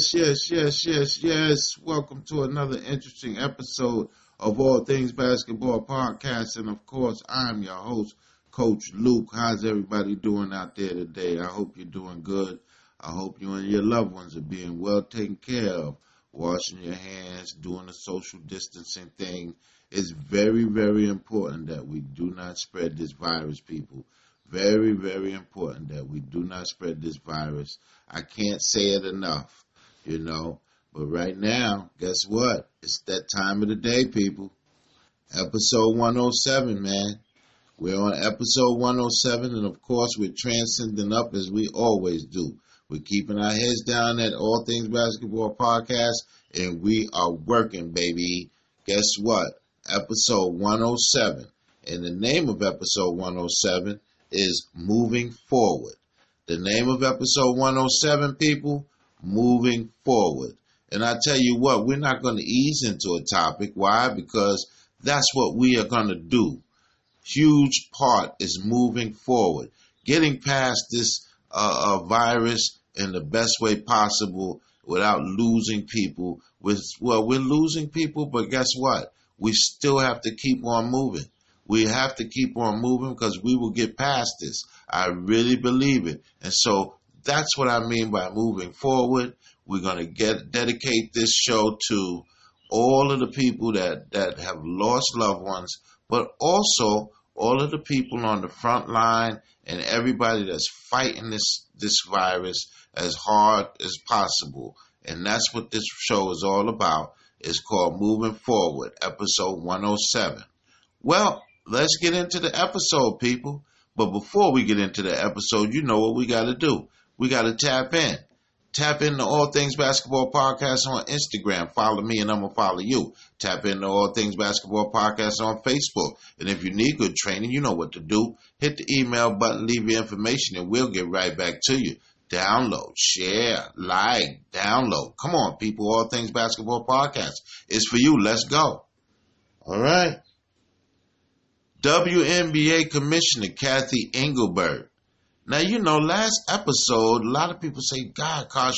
Yes, yes, yes, yes, yes. Welcome to another interesting episode of All Things Basketball Podcast. And of course, I'm your host, Coach Luke. How's everybody doing out there today? I hope you're doing good. I hope you and your loved ones are being well taken care of. Washing your hands, doing the social distancing thing. It's very, very important that we do not spread this virus, people. Very, very important that we do not spread this virus. I can't say it enough, you know. But right now, guess what? It's that time of the day, people. Episode 107, man. We're on episode 107, and of course, we're transcending up as we always do. We're keeping our heads down at All Things Basketball Podcast, and we are working, baby. Guess what? Episode 107. And the name of episode 107 is Moving Forward. The name of episode 107, people, Moving Forward. And I tell you what, we're not going to ease into a topic. Why? Because that's what we are going to do. Huge part is moving forward, getting past this uh, uh, virus in the best way possible without losing people. With well, we're losing people, but guess what? We still have to keep on moving. We have to keep on moving because we will get past this. I really believe it. And so that's what I mean by moving forward. We're going to get dedicate this show to all of the people that, that have lost loved ones, but also all of the people on the front line and everybody that's fighting this this virus as hard as possible. And that's what this show is all about. It's called Moving Forward, episode 107. Well, let's get into the episode, people. But before we get into the episode, you know what we got to do. We got to tap in. Tap into All Things Basketball Podcast on Instagram. Follow me and I'm going to follow you. Tap into All Things Basketball Podcast on Facebook. And if you need good training, you know what to do. Hit the email button, leave your information, and we'll get right back to you. Download, share, like, download. Come on, people. All Things Basketball Podcast is for you. Let's go. All right. WNBA Commissioner Cathy Engelbert. Now, you know, last episode, a lot of people say, God, gosh,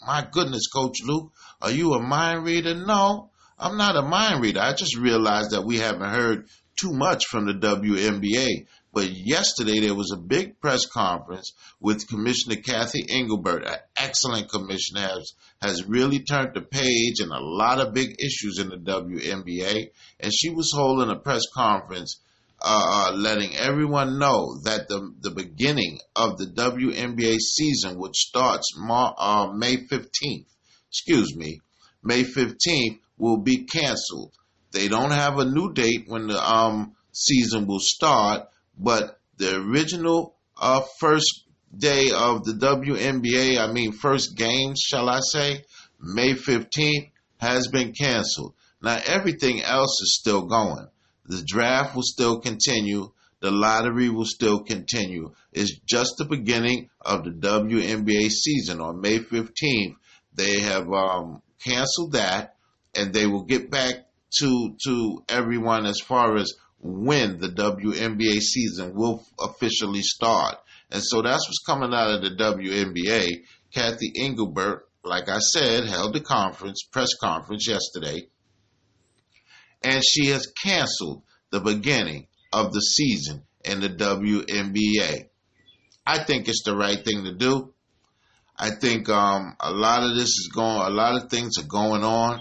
my goodness, Coach Luke, are you a mind reader? No, I'm not a mind reader. I just realized that we haven't heard too much from the WNBA. But yesterday there was a big press conference with Commissioner Cathy Engelbert, an excellent commissioner, has, has really turned the page in a lot of big issues in the WNBA. And she was holding a press conference uh, uh, letting everyone know that the, the beginning of the WNBA season, which starts uh, May 15th, excuse me, May 15th, will be canceled. They don't have a new date when the um, season will start, but the original uh, first day of the WNBA, I mean, first games, shall I say, May 15th, has been canceled. Now, everything else is still going. The draft will still continue. The lottery will still continue. It's just the beginning of the WNBA season. On May 15th, they have um, canceled that, and they will get back to to everyone as far as when the WNBA season will officially start. And so that's what's coming out of the WNBA. Cathy Engelbert, like I said, held a conference, press conference yesterday, and she has canceled the beginning of the season in the WNBA. I think it's the right thing to do. I think um, a lot of this is going, a lot of things are going on.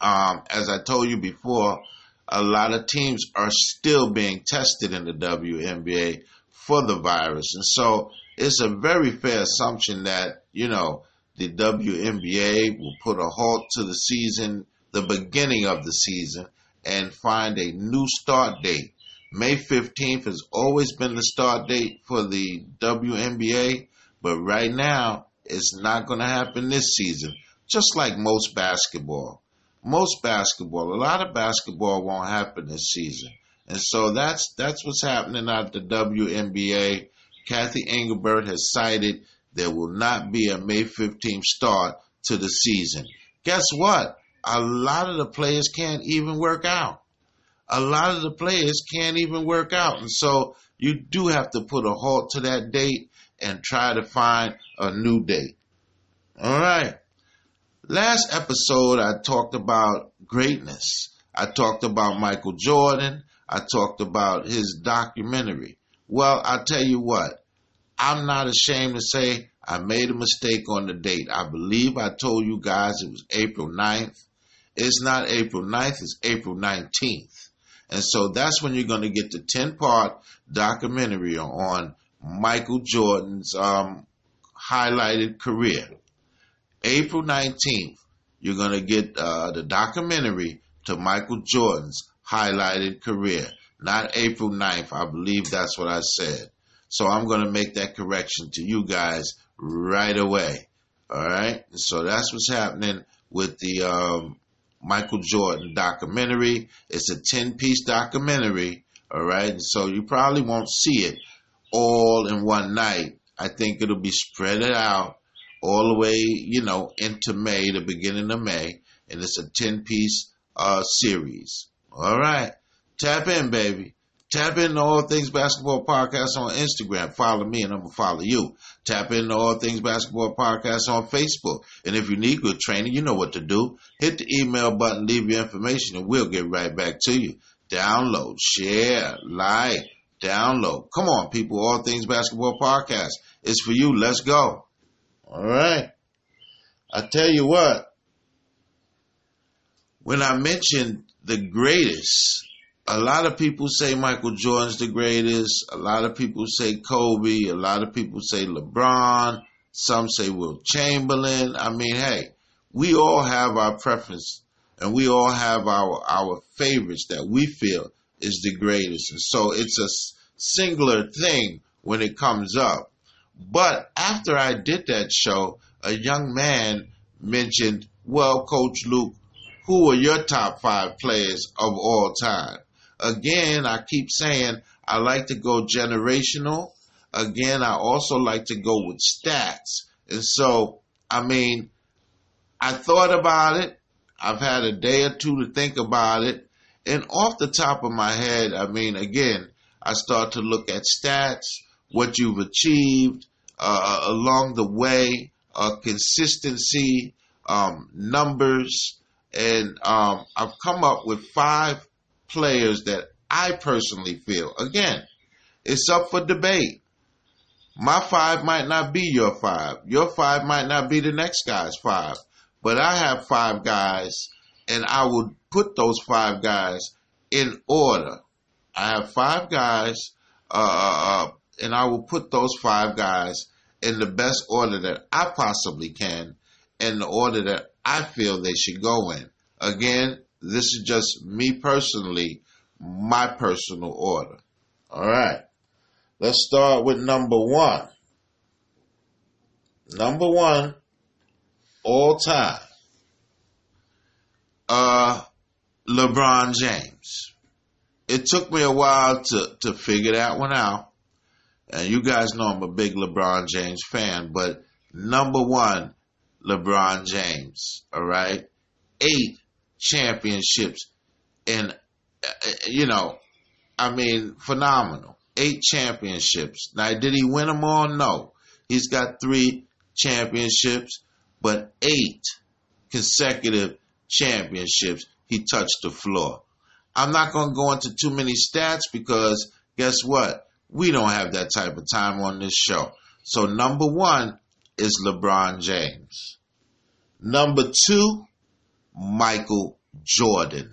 Um, as I told you before, a lot of teams are still being tested in the WNBA for the virus. And so it's a very fair assumption that, you know, the WNBA will put a halt to the season, the beginning of the season, and find a new start date. May 15th has always been the start date for the WNBA, but right now it's not going to happen this season, just like most basketball most basketball, a lot of basketball won't happen this season. And so that's that's what's happening at the WNBA. Cathy Engelbert has cited there will not be a May 15th start to the season. Guess what? A lot of the players can't even work out. A lot of the players can't even work out. And so you do have to put a halt to that date and try to find a new date. All right. Last episode, I talked about greatness. I talked about Michael Jordan. I talked about his documentary. Well, I'll tell you what, I'm not ashamed to say I made a mistake on the date. I believe I told you guys it was April 9th. It's not April 9th, it's April 19th. And so that's when you're going to get the 10 part documentary on Michael Jordan's um, highlighted career. April 19th, you're going to get uh, the documentary to Michael Jordan's highlighted career. Not April 9th. I believe that's what I said. So I'm going to make that correction to you guys right away. All right. So that's what's happening with the um, Michael Jordan documentary. It's a 10 piece documentary. All right. So you probably won't see it all in one night. I think it'll be spread out all the way, you know, into May, the beginning of May. And it's a 10 piece uh, series. All right. Tap in, baby. Tap into All Things Basketball Podcast on Instagram. Follow me and I'm going to follow you. Tap into All Things Basketball Podcast on Facebook. And if you need good training, you know what to do. Hit the email button, leave your information, and we'll get right back to you. Download, share, like, download. Come on, people. All Things Basketball Podcast. It's for you. Let's go. All right. I tell you what, when I mentioned the greatest a lot of people say Michael Jordan's the greatest. A lot of people say Kobe. A lot of people say LeBron. Some say Wilt Chamberlain. I mean, hey, we all have our preference and we all have our, our favorites that we feel is the greatest. And so it's a singular thing when it comes up. But after I did that show, a young man mentioned, well, Coach Luke, who are your top five players of all time? Again, I keep saying I like to go generational. Again, I also like to go with stats. And so, I mean, I thought about it. I've had a day or two to think about it. And off the top of my head, I mean, again, I start to look at stats, what you've achieved uh, along the way, uh, consistency, um, numbers, and um, I've come up with five players that I personally feel. Again, it's up for debate. My five might not be your five. Your five might not be the next guy's five. But I have five guys, and I will put those five guys in order. I have five guys, uh, uh, and I will put those five guys in the best order that I possibly can, in the order that I feel they should go in. Again, this is just me personally, my personal order. All right. Let's start with number one. Number one, all time. Uh, LeBron James. It took me a while to, to figure that one out. And you guys know I'm a big LeBron James fan, but number one, LeBron James. All right. Eight championships and uh, you know, I mean, phenomenal. Eight championships. Now, did he win them all? No. He's got three championships, but eight consecutive championships. He touched the floor. I'm not going to go into too many stats because guess what? We don't have that type of time on this show. So, number one is LeBron James. Number two, Michael Jordan.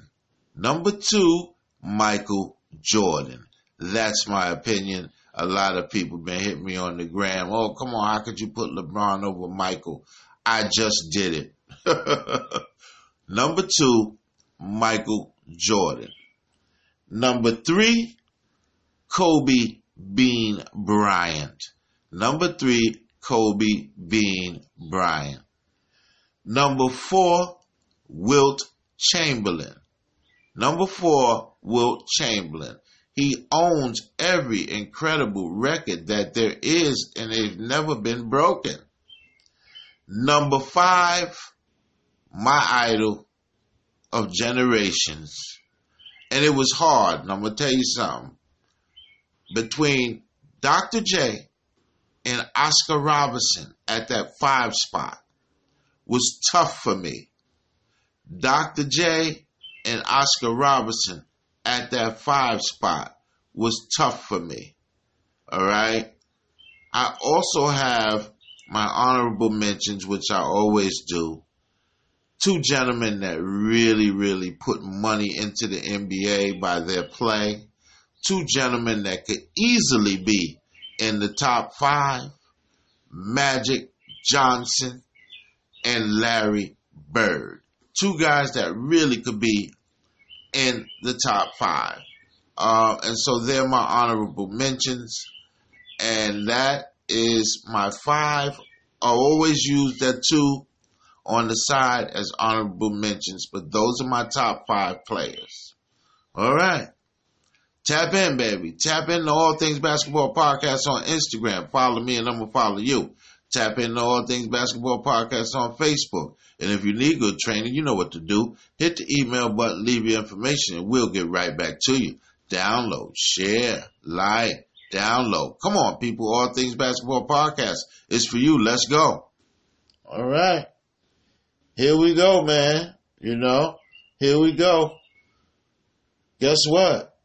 Number two, Michael Jordan. That's my opinion. A lot of people been hitting me on the gram. Oh, come on, how could you put LeBron over Michael? I just did it. Number two, Michael Jordan. Number three, Kobe Bean Bryant. Number three, Kobe Bean Bryant. Number four, Wilt Chamberlain. Number four, Wilt Chamberlain. He owns every incredible record that there is and they've never been broken. Number five, my idol of generations. And it was hard, and I'm going to tell you something. Between Dr. J and Oscar Robertson at that five spot, was tough for me. Dr. J and Oscar Robertson at that five spot was tough for me. All right. I also have my honorable mentions, which I always do. Two gentlemen that really, really put money into the NBA by their play. Two gentlemen that could easily be in the top five. Magic Johnson and Larry Bird. Two guys that really could be in the top five. Uh, and so they're my honorable mentions. And that is my five. I always use that two on the side as honorable mentions, but those are my top five players. All right. Tap in, baby. Tap into All Things Basketball Podcast on Instagram. Follow me and I'm going to follow you. Tap into All Things Basketball Podcast on Facebook. And if you need good training, you know what to do. Hit the email button, leave your information, and we'll get right back to you. Download, share, like, download. Come on, people. All Things Basketball Podcast is for you. Let's go. All right. Here we go, man. You know, here we go. Guess what?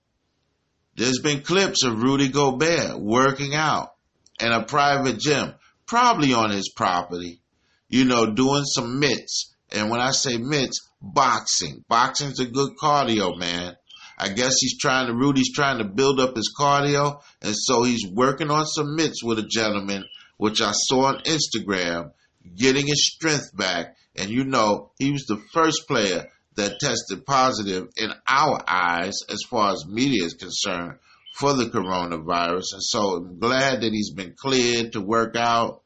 There's been clips of Rudy Gobert working out in a private gym, probably on his property, you know, doing some mitts. And when I say mitts, boxing. Boxing's a good cardio, man. I guess he's trying to, Rudy's trying to build up his cardio. And so he's working on some mitts with a gentleman, which I saw on Instagram, getting his strength back. And you know, he was the first player that tested positive in our eyes as far as media is concerned for the coronavirus. And so I'm glad that he's been cleared to work out.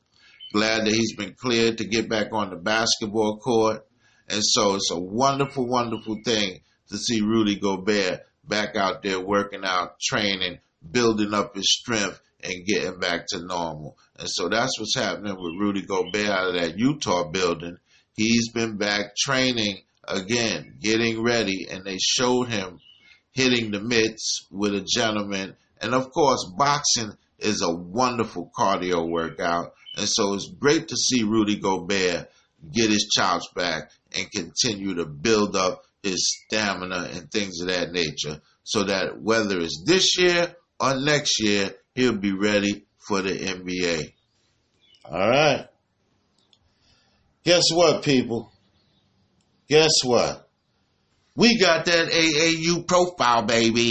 Glad that he's been cleared to get back on the basketball court. And so it's a wonderful, wonderful thing to see Rudy Gobert back out there working out, training, building up his strength, and getting back to normal. And so that's what's happening with Rudy Gobert out of that Utah building. He's been back training again, getting ready, and they showed him hitting the mitts with a gentleman. And of course, boxing is a wonderful cardio workout. And so it's great to see Rudy Gobert get his chops back and continue to build up his stamina and things of that nature so that whether it's this year or next year, he'll be ready for the NBA. All right. Guess what, people? Guess what? We got that AAU profile, baby.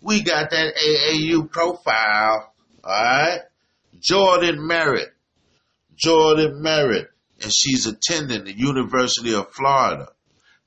We got that AAU profile. All right. Jordan Merritt. Jordan Merritt and she's attending the University of Florida.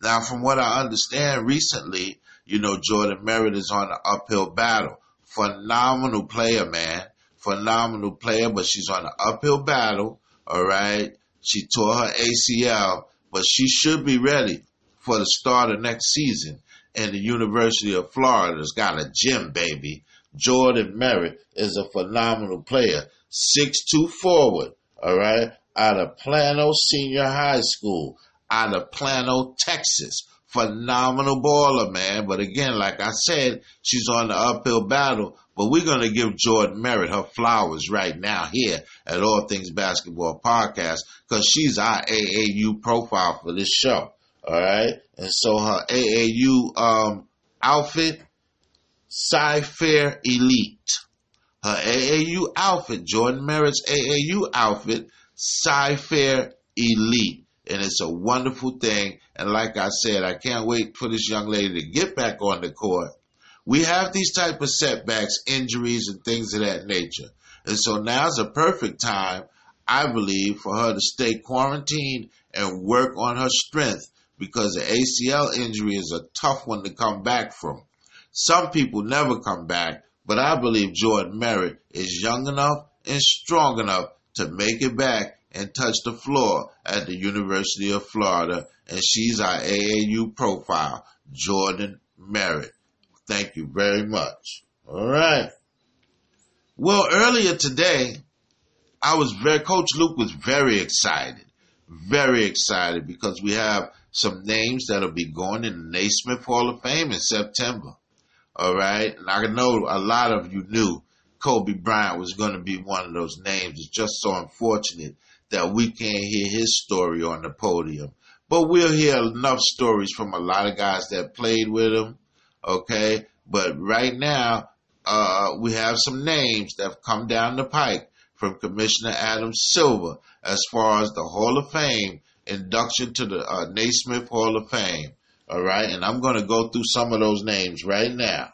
Now, from what I understand recently, you know, Jordan Merritt is on an uphill battle. Phenomenal player, man. Phenomenal player, but she's on an uphill battle, all right? She tore her ACL, but she should be ready for the start of next season. And the University of Florida's got a gym, baby. Jordan Merritt is a phenomenal player. Six-two forward, all right? out of Plano Senior High School, out of Plano, Texas. Phenomenal baller, man. But again, like I said, she's on the uphill battle. But we're going to give Jordan Merritt her flowers right now here at All Things Basketball Podcast because she's our AAU profile for this show. All right. And so her AAU um, outfit, Cy-Fair Elite. Her AAU outfit, Jordan Merritt's AAU outfit Cy-Fair Elite. And it's a wonderful thing. And like I said, I can't wait for this young lady to get back on the court. We have these type of setbacks, injuries, and things of that nature. And so now's a perfect time, I believe, for her to stay quarantined and work on her strength because the ACL injury is a tough one to come back from. Some people never come back, but I believe Jordan Merritt is young enough and strong enough to make it back and touch the floor at the University of Florida. And she's our AAU profile, Jordan Merritt. Thank you very much. All right. Well, earlier today, I was very, Coach Luke was very excited, very excited because we have some names that'll be going in the Naismith Hall of Fame in September. All right. And I know a lot of you knew Kobe Bryant was going to be one of those names. It's just so unfortunate that we can't hear his story on the podium. But we'll hear enough stories from a lot of guys that played with him. Okay. But right now, uh, we have some names that have come down the pike from Commissioner Adam Silver as far as the Hall of Fame induction to the uh, Naismith Hall of Fame. All right. And I'm going to go through some of those names right now.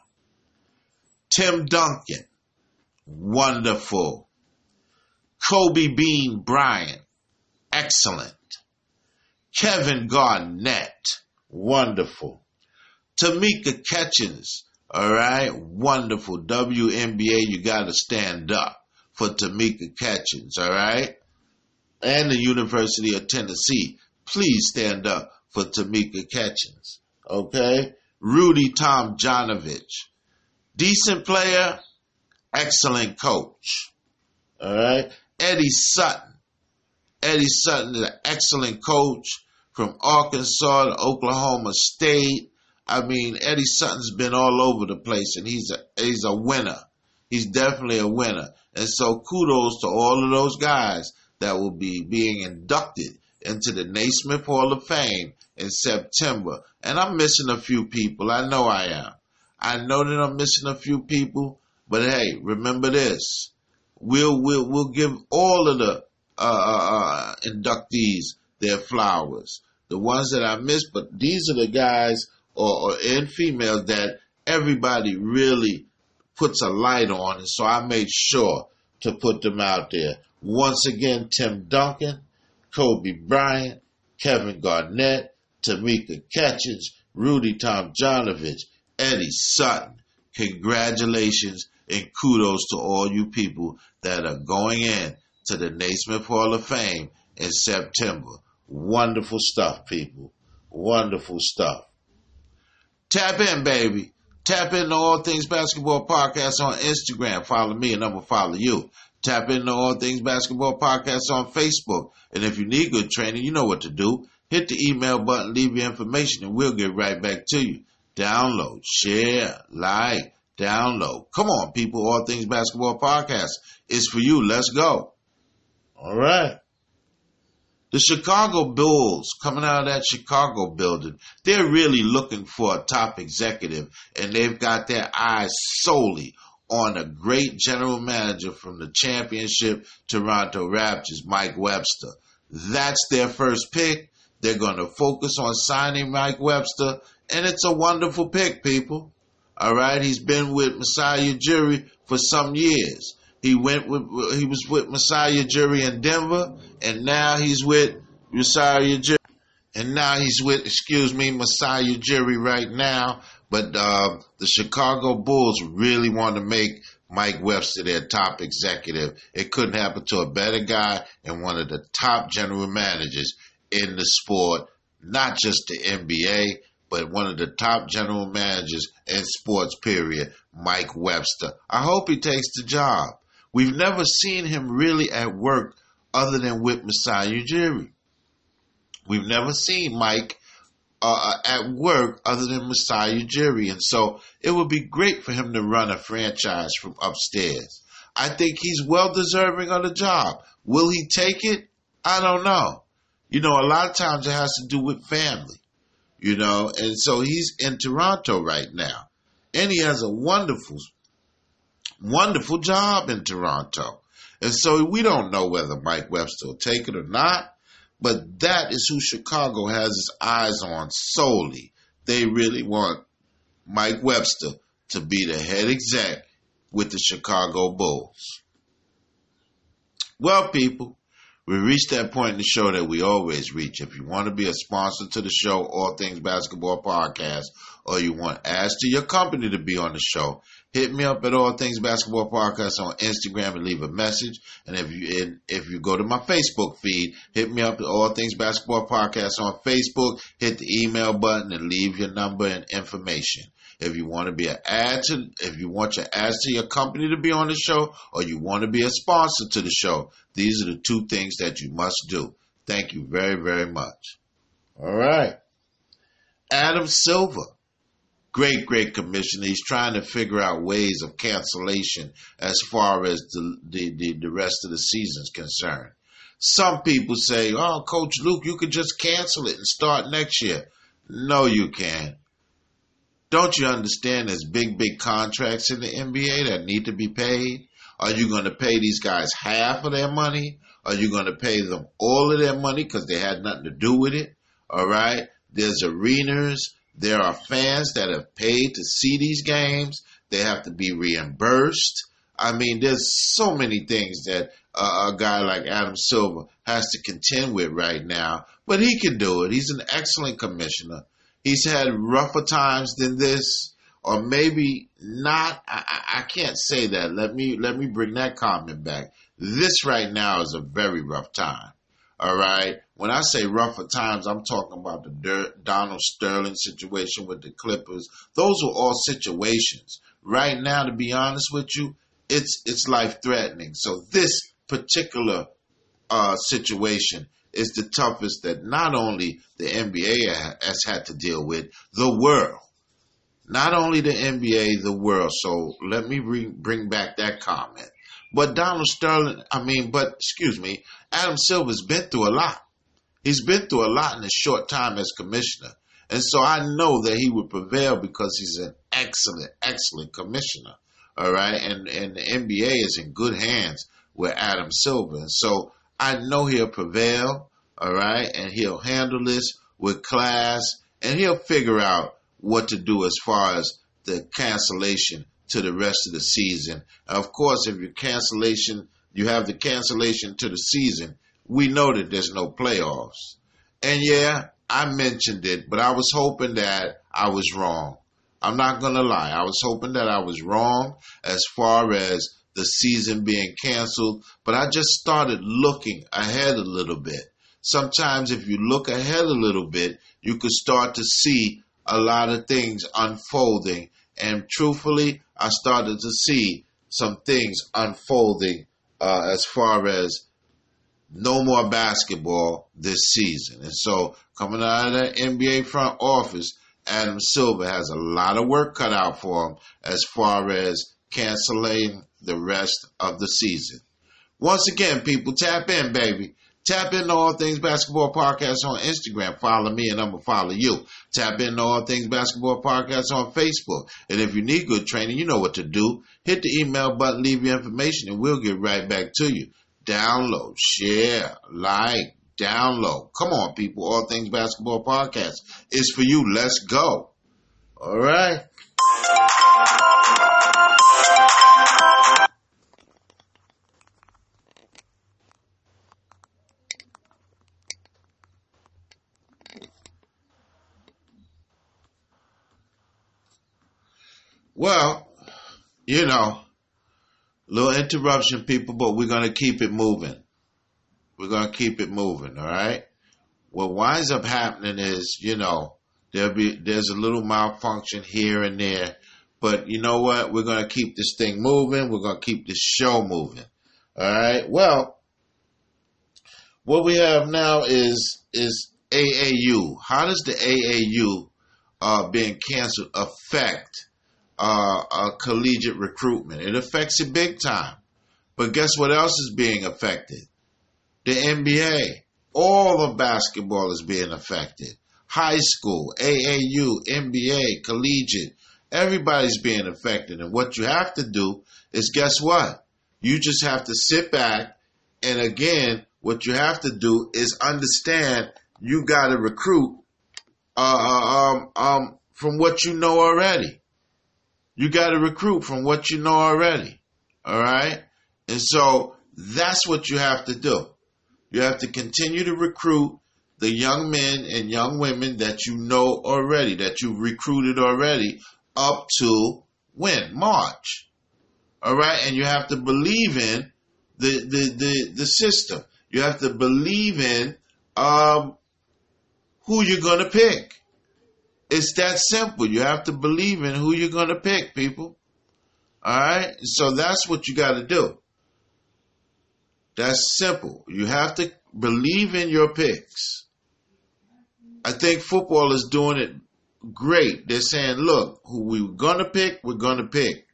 Tim Duncan. Wonderful. Kobe Bean Bryant. Excellent. Kevin Garnett. Wonderful. Tamika Catchings. All right. Wonderful. WNBA, you got to stand up for Tamika Catchings. All right. And the University of Tennessee. Please stand up for Tamika Catchings. Okay. Rudy Tomjanovich. Decent player. Excellent coach. All right. Eddie Sutton. Eddie Sutton is an excellent coach from Arkansas to Oklahoma State. I mean, Eddie Sutton's been all over the place, and he's a he's a winner. He's definitely a winner. And so, kudos to all of those guys that will be being inducted into the Naismith Hall of Fame in September. And I'm missing a few people. I know I am. I know that I'm missing a few people, but hey, remember this: we'll we'll we'll give all of the uh, uh, uh inductees their flowers. The ones that I missed, but these are the guys or, or and females that everybody really puts a light on, and so I made sure to put them out there. Once again, Tim Duncan, Kobe Bryant, Kevin Garnett, Tamika Catchings, Rudy Tomjanovich, Eddie Sutton. Congratulations and kudos to all you people that are going in to the Naismith Hall of Fame in September. Wonderful stuff, people. Wonderful stuff. Tap in, baby. Tap into All Things Basketball Podcast on Instagram. Follow me and I'm going to follow you. Tap into All Things Basketball Podcast on Facebook. And if you need good training, you know what to do. Hit the email button, leave your information, and we'll get right back to you. Download, share, like, download. Come on, people. All Things Basketball Podcast is for you. Let's go. All right. The Chicago Bulls coming out of that Chicago building, they're really looking for a top executive and they've got their eyes solely on a great general manager from the championship Toronto Raptors, Mike Webster. That's their first pick. They're going to focus on signing Mike Webster and it's a wonderful pick, people. All right. He's been with Masai Ujiri for some years. He went with he was with Masai Ujiri in Denver, and now he's with Masai Ujiri, and now he's with excuse me Masai Ujiri right now. But uh, the Chicago Bulls really want to make Mike Webster their top executive. It couldn't happen to a better guy and one of the top general managers in the sport, not just the NBA, but one of the top general managers in sports, period, Mike Webster. I hope he takes the job. We've never seen him really at work other than with Masai Ujiri. We've never seen Mike uh, at work other than Masai Ujiri. And so it would be great for him to run a franchise from upstairs. I think he's well deserving of the job. Will he take it? I don't know. You know, a lot of times it has to do with family, you know, and so he's in Toronto right now. And he has a wonderful wonderful job in Toronto. And so we don't know whether Mike Webster will take it or not, but that is who Chicago has its eyes on solely. They really want Mike Webster to be the head exec with the Chicago Bulls. Well, people, we reached that point in the show that we always reach. If you want to be a sponsor to the show, All Things Basketball Podcast, or you want ask to your company to be on the show, hit me up at All Things Basketball Podcast on Instagram and leave a message. And if you and if you go to my Facebook feed, hit me up at All Things Basketball Podcast on Facebook. Hit the email button and leave your number and information. If you want to be an ad to, if you want your ads to your company to be on the show, or you want to be a sponsor to the show, these are the two things that you must do. Thank you very, very much. All right. Adam Silver great, great commissioner. He's trying to figure out ways of cancellation as far as the, the, the, the rest of the season is concerned. Some people say, oh, Coach Luke, you could just cancel it and start next year. No, you can't. Don't you understand there's big, big contracts in the NBA that need to be paid? Are you going to pay these guys half of their money? Are you going to pay them all of their money because they had nothing to do with it? All right. There's arenas. There are fans that have paid to see these games. They have to be reimbursed. I mean, there's so many things that uh, a guy like Adam Silver has to contend with right now, but he can do it. He's an excellent commissioner he's had rougher times than this, or maybe not. I, I can't say that. Let me let me bring that comment back. This right now is a very rough time. All right. When I say rougher times, I'm talking about the Donald Sterling situation with the Clippers. Those were all situations. Right now, to be honest with you, it's it's life threatening. So this particular uh, situation is the toughest that not only the NBA has had to deal with, the world. Not only the NBA, the world. So let me bring, bring back that comment. But Donald Sterling, I mean, but excuse me, Adam Silver's been through a lot. He's been through a lot in a short time as commissioner. And so I know that he would prevail because he's an excellent, excellent commissioner. All right. And, and the NBA is in good hands with Adam Silver. And so I know he'll prevail, all right, and he'll handle this with class, and he'll figure out what to do as far as the cancellation to the rest of the season. Of course, if your cancellation, you have the cancellation to the season, we know that there's no playoffs. And yeah, I mentioned it, but I was hoping that I was wrong. I'm not going to lie. I was hoping that I was wrong as far as the season being canceled, but I just started looking ahead a little bit. Sometimes, if you look ahead a little bit, you could start to see a lot of things unfolding. And truthfully, I started to see some things unfolding uh, as far as no more basketball this season. And so, coming out of that NBA front office, Adam Silver has a lot of work cut out for him as far as canceling the rest of the season. Once again, people, tap in, baby. Tap into All Things Basketball Podcast on Instagram. Follow me and I'm going to follow you. Tap into All Things Basketball Podcast on Facebook. And if you need good training, you know what to do. Hit the email button, leave your information, and we'll get right back to you. Download, share, like, download. Come on, people. All Things Basketball Podcast is for you. Let's go. All right. Well, you know, little interruption, people, but we're going to keep it moving. We're going to keep it moving, all right? What winds up happening is, you know, there'll be there's a little malfunction here and there, but you know what? We're going to keep this thing moving. We're going to keep this show moving. All right? Well, what we have now is is AAU. How does the AAU uh, being canceled affect uh, collegiate recruitment. It affects it big time. But guess what else is being affected? The NBA. All of basketball is being affected. High school, AAU, NBA, collegiate. Everybody's being affected. And what you have to do is guess what? You just have to sit back and again, what you have to do is understand you got to recruit uh, uh, um, um, from what you know already. You got to recruit from what you know already. All right. And so that's what you have to do. You have to continue to recruit the young men and young women that you know already, that you've recruited already up to when? March. All right. And you have to believe in the, the, the, the system. You have to believe in um, who you're going to pick. It's that simple. You have to believe in who you're going to pick, people. All right? So that's what you got to do. That's simple. You have to believe in your picks. I think football is doing it great. They're saying, look, who we're going to pick, we're going to pick.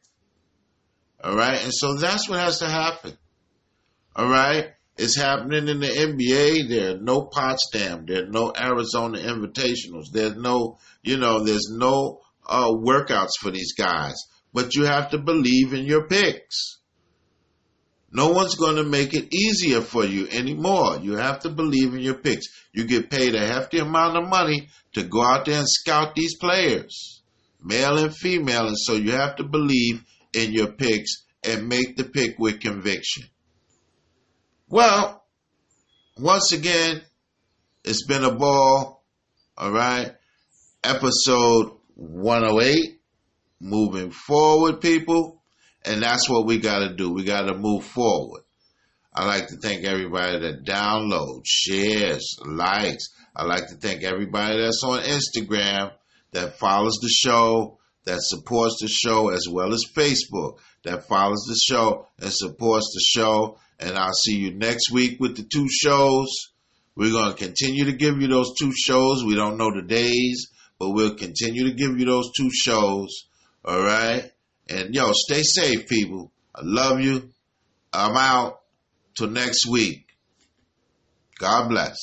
All right? And so that's what has to happen. All right? It's happening in the NBA. There are no Potsdam. There are no Arizona Invitationals. There's no, you know, there's no uh, workouts for these guys. But you have to believe in your picks. No one's going to make it easier for you anymore. You have to believe in your picks. You get paid a hefty amount of money to go out there and scout these players, male and female, and so you have to believe in your picks and make the pick with conviction. Well, once again, it's been a ball. All right. Episode 108. Moving forward, people. And that's what we got to do. We got to move forward. I'd like to thank everybody that downloads, shares, likes. I'd like to thank everybody that's on Instagram that follows the show, that supports the show, as well as Facebook that follows the show and supports the show. And I'll see you next week with the two shows. We're going to continue to give you those two shows. We don't know the days, but we'll continue to give you those two shows. All right. And yo, stay safe, people. I love you. I'm out. Till next week. God bless.